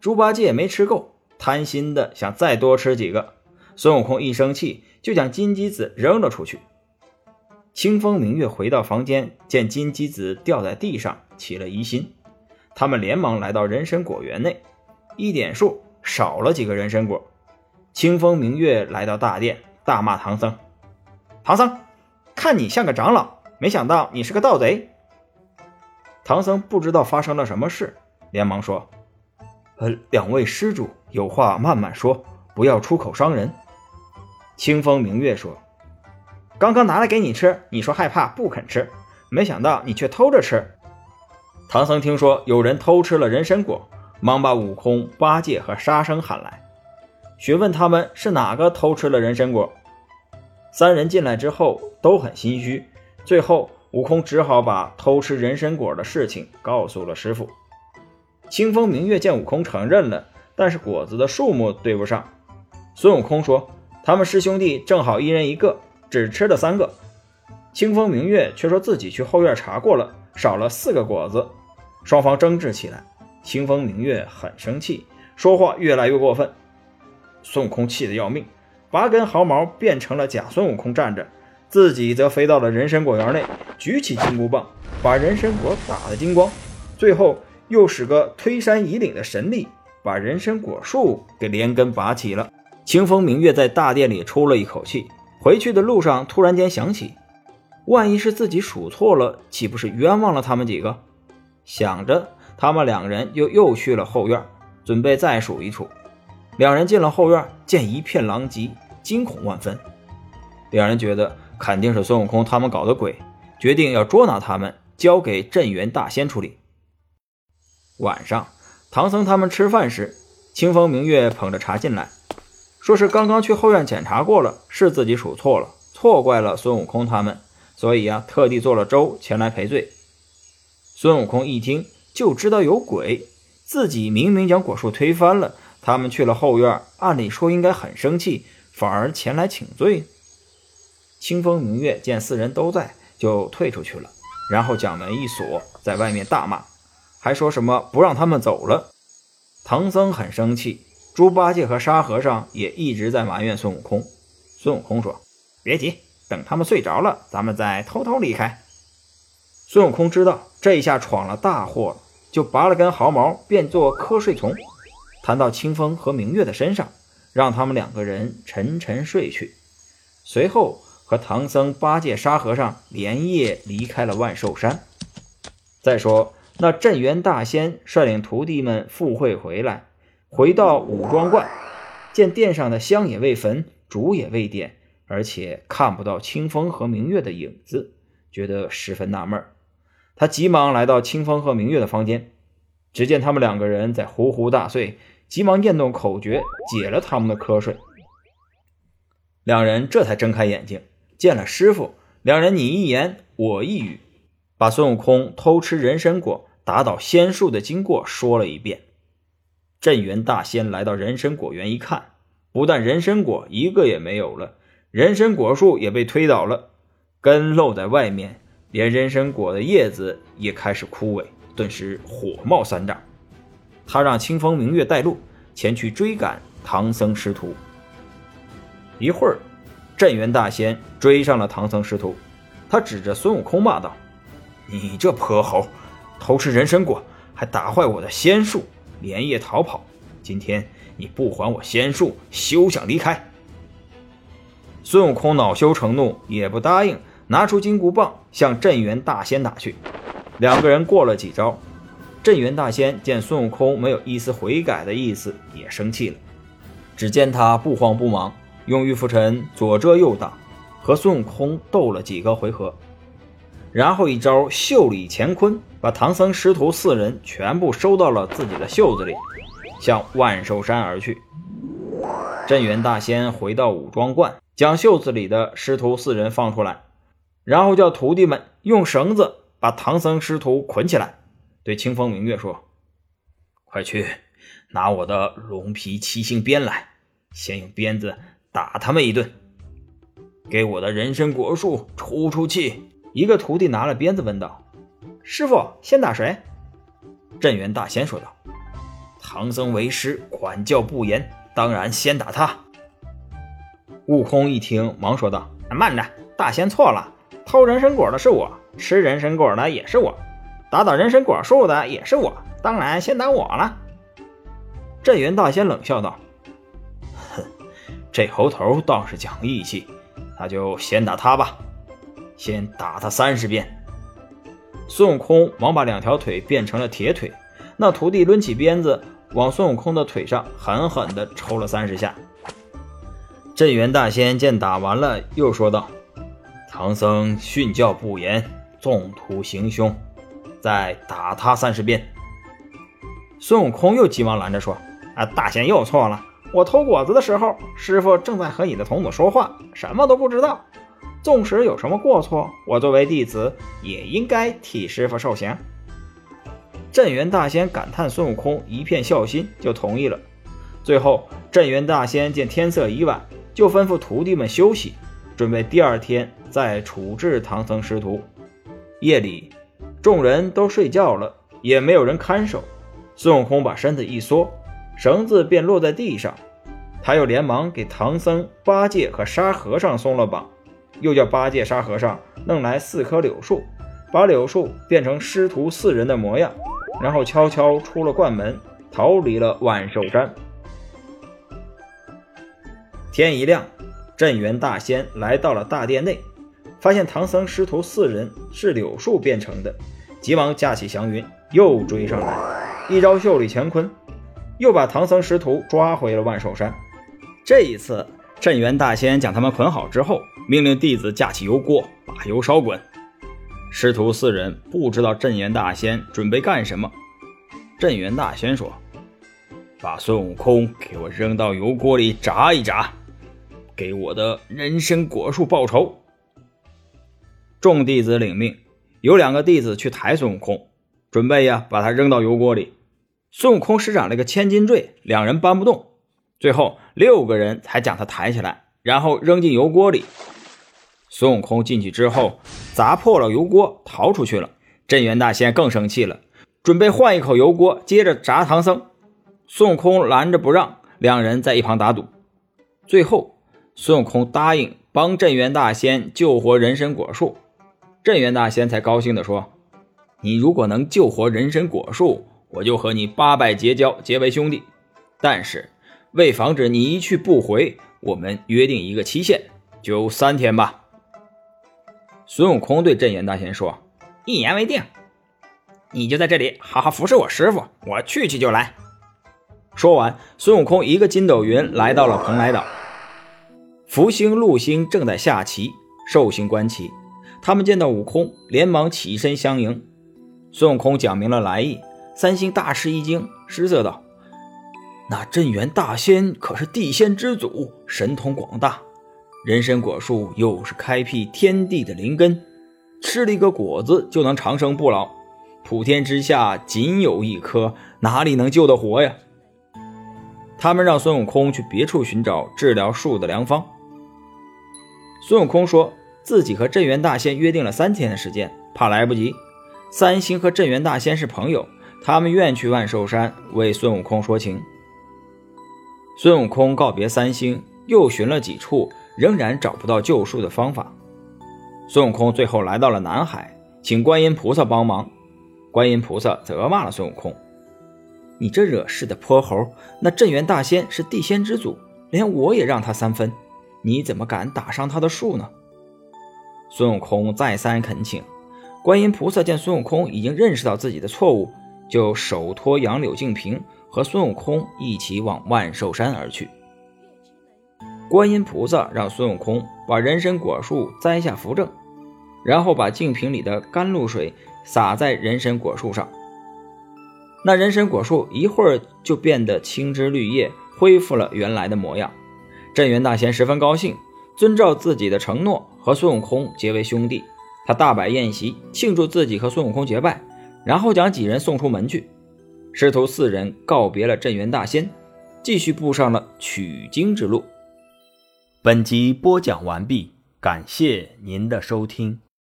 猪八戒没吃够，贪心的想再多吃几个。孙悟空一生气，就将金鸡子扔了出去。清风明月回到房间，见金鸡子掉在地上，起了疑心。他们连忙来到人参果园内，一点数，少了几个人参果。清风明月来到大殿，大骂唐僧：“唐僧，看你像个长老，没想到你是个盗贼。”唐僧不知道发生了什么事，连忙说：“呃，两位施主有话慢慢说，不要出口伤人。”清风明月说。刚刚拿来给你吃，你说害怕不肯吃，没想到你却偷着吃。唐僧听说有人偷吃了人参果，忙把悟空、八戒和沙僧喊来，询问他们是哪个偷吃了人参果。三人进来之后都很心虚，最后悟空只好把偷吃人参果的事情告诉了师傅。清风明月见悟空承认了，但是果子的数目对不上。孙悟空说：“他们师兄弟正好一人一个。”只吃了三个，清风明月却说自己去后院查过了，少了四个果子。双方争执起来，清风明月很生气，说话越来越过分。孙悟空气得要命，拔根毫毛变成了假孙悟空站着，自己则飞到了人参果园内，举起金箍棒，把人参果打得精光。最后又使个推山移岭的神力，把人参果树给连根拔起了。清风明月在大殿里出了一口气。回去的路上，突然间想起，万一是自己数错了，岂不是冤枉了他们几个？想着，他们两人又又去了后院，准备再数一数。两人进了后院，见一片狼藉，惊恐万分。两人觉得肯定是孙悟空他们搞的鬼，决定要捉拿他们，交给镇元大仙处理。晚上，唐僧他们吃饭时，清风明月捧着茶进来。说是刚刚去后院检查过了，是自己数错了，错怪了孙悟空他们，所以啊，特地做了粥前来赔罪。孙悟空一听就知道有鬼，自己明明将果树推翻了，他们去了后院，按理说应该很生气，反而前来请罪。清风明月见四人都在，就退出去了，然后将门一锁，在外面大骂，还说什么不让他们走了。唐僧很生气。猪八戒和沙和尚也一直在埋怨孙悟空。孙悟空说：“别急，等他们睡着了，咱们再偷偷离开。”孙悟空知道这一下闯了大祸，就拔了根毫毛，变作瞌睡虫，弹到清风和明月的身上，让他们两个人沉沉睡去。随后和唐僧、八戒、沙和尚连夜离开了万寿山。再说那镇元大仙率领徒弟们赴会回来。回到武装观，见殿上的香也未焚，烛也未点，而且看不到清风和明月的影子，觉得十分纳闷。他急忙来到清风和明月的房间，只见他们两个人在呼呼大睡，急忙念动口诀，解了他们的瞌睡。两人这才睁开眼睛，见了师傅。两人你一言我一语，把孙悟空偷吃人参果、打倒仙树的经过说了一遍。镇元大仙来到人参果园一看，不但人参果一个也没有了，人参果树也被推倒了，根露在外面，连人参果的叶子也开始枯萎，顿时火冒三丈。他让清风明月带路前去追赶唐僧师徒。一会儿，镇元大仙追上了唐僧师徒，他指着孙悟空骂道：“你这泼猴，偷吃人参果，还打坏我的仙术！”连夜逃跑，今天你不还我仙术，休想离开！孙悟空恼羞成怒，也不答应，拿出金箍棒向镇元大仙打去。两个人过了几招，镇元大仙见孙悟空没有一丝悔改的意思，也生气了。只见他不慌不忙，用玉浮尘左遮右挡，和孙悟空斗了几个回合，然后一招袖里乾坤。把唐僧师徒四人全部收到了自己的袖子里，向万寿山而去。镇元大仙回到武装观，将袖子里的师徒四人放出来，然后叫徒弟们用绳子把唐僧师徒捆起来，对清风明月说：“快去拿我的龙皮七星鞭来，先用鞭子打他们一顿，给我的人参果树出出气。”一个徒弟拿了鞭子问道。师傅，先打谁？镇元大仙说道：“唐僧为师管教不严，当然先打他。悟空一听，忙说道：“慢着，大仙错了，偷人参果的是我，吃人参果的也是我，打倒人参果树的也是我，当然先打我了。”镇元大仙冷笑道：“哼，这猴头倒是讲义气，那就先打他吧，先打他三十遍。”孙悟空忙把两条腿变成了铁腿，那徒弟抡起鞭子往孙悟空的腿上狠狠地抽了三十下。镇元大仙见打完了，又说道：“唐僧训教不严，纵徒行凶，再打他三十遍。”孙悟空又急忙拦着说：“啊，大仙又错了！我偷果子的时候，师傅正在和你的童子说话，什么都不知道。纵使有什么过错，我作为弟子也应该替师傅受刑。”镇元大仙感叹孙悟空一片孝心，就同意了。最后，镇元大仙见天色已晚。就吩咐徒弟们休息，准备第二天再处置唐僧师徒。夜里，众人都睡觉了，也没有人看守。孙悟空把身子一缩，绳子便落在地上。他又连忙给唐僧、八戒和沙和尚松了绑，又叫八戒、沙和尚弄来四棵柳树，把柳树变成师徒四人的模样，然后悄悄出了关门，逃离了万寿山。天一亮，镇元大仙来到了大殿内，发现唐僧师徒四人是柳树变成的，急忙架起祥云又追上来，一招袖里乾坤，又把唐僧师徒抓回了万寿山。这一次，镇元大仙将他们捆好之后，命令弟子架起油锅，把油烧滚。师徒四人不知道镇元大仙准备干什么。镇元大仙说：“把孙悟空给我扔到油锅里炸一炸。”给我的人参果树报仇！众弟子领命，有两个弟子去抬孙悟空，准备呀把他扔到油锅里。孙悟空施展了个千斤坠，两人搬不动，最后六个人才将他抬起来，然后扔进油锅里。孙悟空进去之后，砸破了油锅，逃出去了。镇元大仙更生气了，准备换一口油锅，接着炸唐僧。孙悟空拦着不让，两人在一旁打赌，最后。孙悟空答应帮镇元大仙救活人参果树，镇元大仙才高兴地说：“你如果能救活人参果树，我就和你八拜结交，结为兄弟。但是为防止你一去不回，我们约定一个期限，就三天吧。”孙悟空对镇元大仙说：“一言为定，你就在这里好好服侍我师傅，我去去就来。”说完，孙悟空一个筋斗云来到了蓬莱岛。福星、禄星正在下棋，寿星观棋。他们见到悟空，连忙起身相迎。孙悟空讲明了来意，三星大吃一惊，失色道：“那镇元大仙可是地仙之祖，神通广大。人参果树又是开辟天地的灵根，吃了一个果子就能长生不老。普天之下仅有一颗，哪里能救得活呀？”他们让孙悟空去别处寻找治疗树的良方。孙悟空说自己和镇元大仙约定了三天的时间，怕来不及。三星和镇元大仙是朋友，他们愿去万寿山为孙悟空说情。孙悟空告别三星，又寻了几处，仍然找不到救树的方法。孙悟空最后来到了南海，请观音菩萨帮忙。观音菩萨责骂了孙悟空：“你这惹事的泼猴！那镇元大仙是地仙之祖，连我也让他三分。”你怎么敢打伤他的树呢？孙悟空再三恳请，观音菩萨见孙悟空已经认识到自己的错误，就手托杨柳净瓶，和孙悟空一起往万寿山而去。观音菩萨让孙悟空把人参果树栽下扶正，然后把净瓶里的甘露水洒在人参果树上。那人参果树一会儿就变得青枝绿叶，恢复了原来的模样。镇元大仙十分高兴，遵照自己的承诺，和孙悟空结为兄弟。他大摆宴席，庆祝自己和孙悟空结拜，然后将几人送出门去。师徒四人告别了镇元大仙，继续步上了取经之路。本集播讲完毕，感谢您的收听。